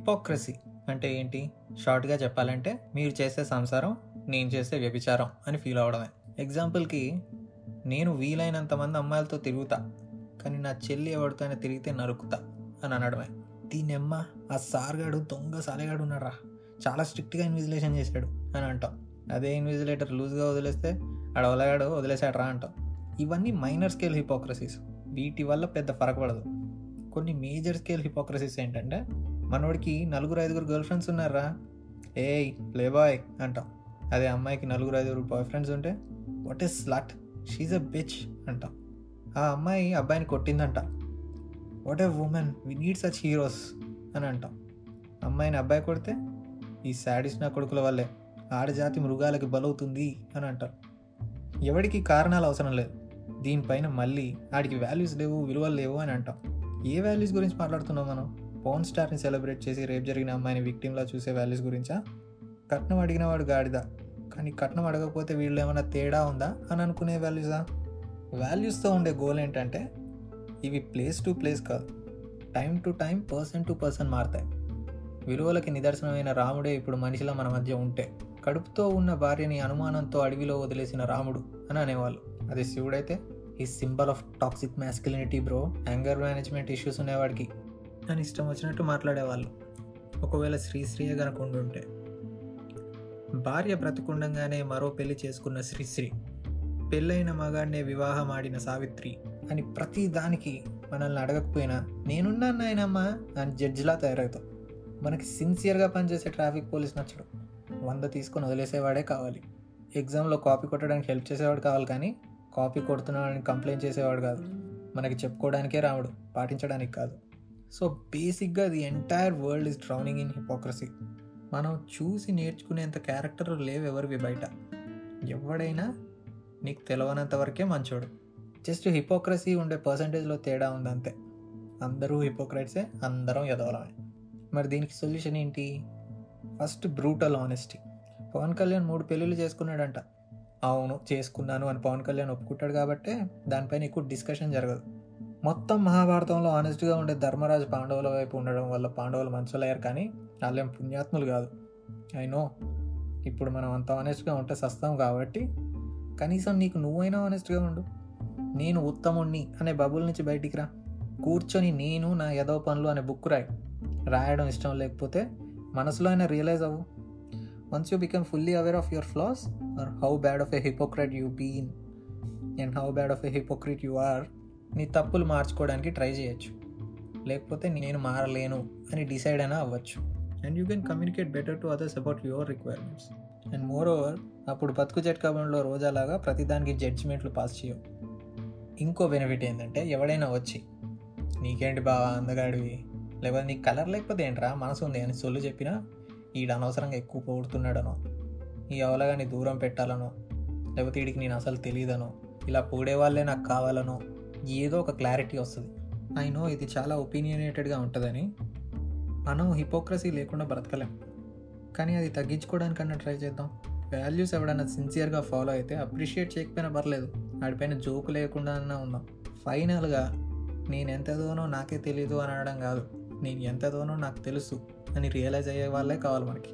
Hypocrisy అంటే ఏంటి? షార్ట్గా చెప్పాలంటే మీరు చేసే సంసారం నేను చేసే వ్యభిచారం అని ఫీల్ అవడమే. ఎగ్జాంపుల్కి నేను వీలైనంత మంది అమ్మాయిలతో తిరుగుతా కానీ నా చెల్లి ఎవరితోనే తిరిగితే నరుకుతా అని అనడమే. దీన్నెమ్మ ఆ సార్గాడు దొంగ సాలెగాడు ఉన్నారా చాలా స్ట్రిక్ట్గా ఇన్విజిలేషన్ చేశాడు అని అంటాం. అదే ఇన్విజిలేటర్ లూజ్గా వదిలేస్తే ఆడ ఒలగాడు వదిలేసాడరా అంటాం. ఇవన్నీ మైనర్ స్కేల్ హిపోక్రసీస్. వీటి వల్ల పెద్ద ఫరక పడదు. కొన్ని మేజర్ స్కేల్ హిపోక్రసీస్ ఏంటంటే మనోడికి నలుగురు ఐదుగురు గర్ల్ ఫ్రెండ్స్ ఉన్నారా? ఏయ్ ప్లేబాయ్ అంటాం. అదే అమ్మాయికి నలుగురు ఐదుగురు బాయ్ ఫ్రెండ్స్ ఉంటే what is slut she's a bitch అంటాం. ఆ అమ్మాయి అబ్బాయిని కొట్టిందంట. What a woman we need such heroes అని అంటాం. అమ్మాయిని అబ్బాయి కొడితే ఈ శాడిస్ నా కొడుకుల వల్లే. ఆడజాతి మృగాలకి బలవుతుంది అని అంటారు. ఎవడికి కారణాలు అవసరం లేదు. దీనిపైన మళ్ళీ ఆడికి వాల్యూస్ లేవు విలువలు లేవు అని అంటాం. ఏ వాల్యూస్ గురించి మాట్లాడుతున్నాం మనం? పోన్ స్టార్ని సెలబ్రేట్ చేసి రేపు జరిగిన అమ్మాయిని విక్టిమ్లా చూసే వాల్యూస్ గురించా? కట్నం అడిగిన వాడు గాడిదా. కానీ కట్నం అడగకపోతే వీళ్ళు ఏమైనా తేడా ఉందా అని అనుకునే వాల్యూసా వాల్యూస్తో ఉండే గోల్ ఏంటంటే ఇవి ప్లేస్ టు ప్లేస్ కాదు. Time to time person to person మారుతాయి. విలువలకి నిదర్శనమైన రాముడే ఇప్పుడు మనిషిలా మన మధ్య ఉంటే కడుపుతో ఉన్న భార్యని అనుమానంతో అడవిలో వదిలేసిన రాముడు అని అనేవాళ్ళు. అదే శివుడైతే ఈ symbol of toxic masculinity bro anger management issues ఉన్నవాడికి. అని ఇష్టం వచ్చినట్టు మాట్లాడేవాళ్ళు. ఒకవేళ శ్రీశ్రీయే కనుక ఉండుంటే. భార్య బ్రతికుండంగానే మరో పెళ్ళి చేసుకున్న శ్రీశ్రీ పెళ్ళైన మగాడినే వివాహం ఆడిన సావిత్రి అని ప్రతి దానికి మనల్ని అడగకపోయినా నేనున్నాను నాయనమ్మా అని జడ్జిలా తయారవుతాం. మనకి సిన్సియర్గా పనిచేసే ట్రాఫిక్ పోలీస్ నచ్చడు. వంద తీసుకొని వదిలేసేవాడే కావాలి. ఎగ్జామ్లో కాపీ కొట్టడానికి హెల్ప్ చేసేవాడు కావాలి కానీ కాపీ కొడుతున్నాడని కంప్లైంట్ చేసేవాడు కాదు. మనకి చెప్పుకోవడానికే రాముడు పాటించడానికి కాదు. సో బేసిక్గా the entire world is drowning in hypocrisy. మనం చూసి నేర్చుకునేంత క్యారెక్టర్ లేవు ఎవరివి బయట. ఎవడైనా నీకు తెలవనంత వరకే మంచోడు. జస్ట్ హిపోక్రసీ ఉండే పర్సంటేజ్లో తేడా ఉందంతే. అందరూ హిపోక్రైట్సే అందరం ఎదవలమే మరి దీనికి సొల్యూషన్ ఏంటి? First brutal honesty. Pawan Kalyan మూడు పెళ్ళిళ్ళు చేసుకున్నాడంట. అవును చేసుకున్నాను అని పవన్ కళ్యాణ్ ఒప్పుకుంటాడు కాబట్టే దానిపైన ఎక్కువ డిస్కషన్ జరగదు. మొత్తం మహాభారతంలో ఆనెస్ట్గా ఉండే ధర్మరాజు పాండవుల వైపు ఉండడం వల్ల పాండవులు మంచోళ్ళయ్యారు కానీ వాళ్ళేం పుణ్యాత్ములు కాదు. ఐ నో ఇప్పుడు మనం అంత ఆనెస్ట్గా ఉంటే సస్తాం కాబట్టి కనీసం నీకు నువ్వైనా ఆనెస్ట్గా ఉండు. నేను ఉత్తముణ్ణి అనే బబుల్ నుంచి బయటికి రా. కూర్చొని నేను నా యదో పనులు అనే బుక్ రాయి. రాయడం ఇష్టం లేకపోతే మనసులో అయినా రియలైజ్ అవ్వు. Once you become fully aware of your flaws or how bad of a hypocrite you been and how bad of a hypocrite you are నీ తప్పులు మార్చుకోవడానికి ట్రై చేయొచ్చు. లేకపోతే నేను మారలేను అని డిసైడ్ అయినా అవ్వచ్చు. And you can communicate better to others about your requirements. And moreover అప్పుడు బతుకు జట్కాబంలో రోజాలాగా ప్రతిదానికి జడ్జిమెంట్లు పాస్ చేయవు ఇంకో బెనిఫిట్ ఏంటంటే ఎవడైనా వచ్చి నీకేంటి బావా అందగాడివి? లేకపోతే నీకు కలర్ లేకపోతే ఏంట్రా? మనసు ఉంది అని సొల్లు చెప్పినా ఈడు అనవసరంగా ఎక్కువ పొగుడుతున్నాడనో ఈ అవలగాని దూరం పెట్టాలనో లేకపోతే వీడికి నేను అసలు తెలియదనో ఇలా పోడే వాళ్ళే నాకు కావాలనో ఏదో ఒక క్లారిటీ వస్తుంది. ఐ నో ఇది చాలా ఒపీనియనేటెడ్గా ఉంటుందని. మనం హిపోక్రసీ లేకుండా బ్రతకలేం. కానీ అది తగ్గించుకోవడానికన్నా ట్రై చేద్దాం. వాల్యూస్ ఎవడన్నా సిన్సియర్గా ఫాలో అయితే అప్రిషియేట్ చేయకపోయినా పర్లేదు. వాడిపైన జోకు లేకుండా అన్నా ఉందాం. ఫైనల్గా నేను ఎంతదోనో నాకే తెలీదు అని అనడం కాదు. నేను ఎంతదోనో నాకు తెలుసు అని రియలైజ్ అయ్యే వాళ్ళే కావాలి మనకి.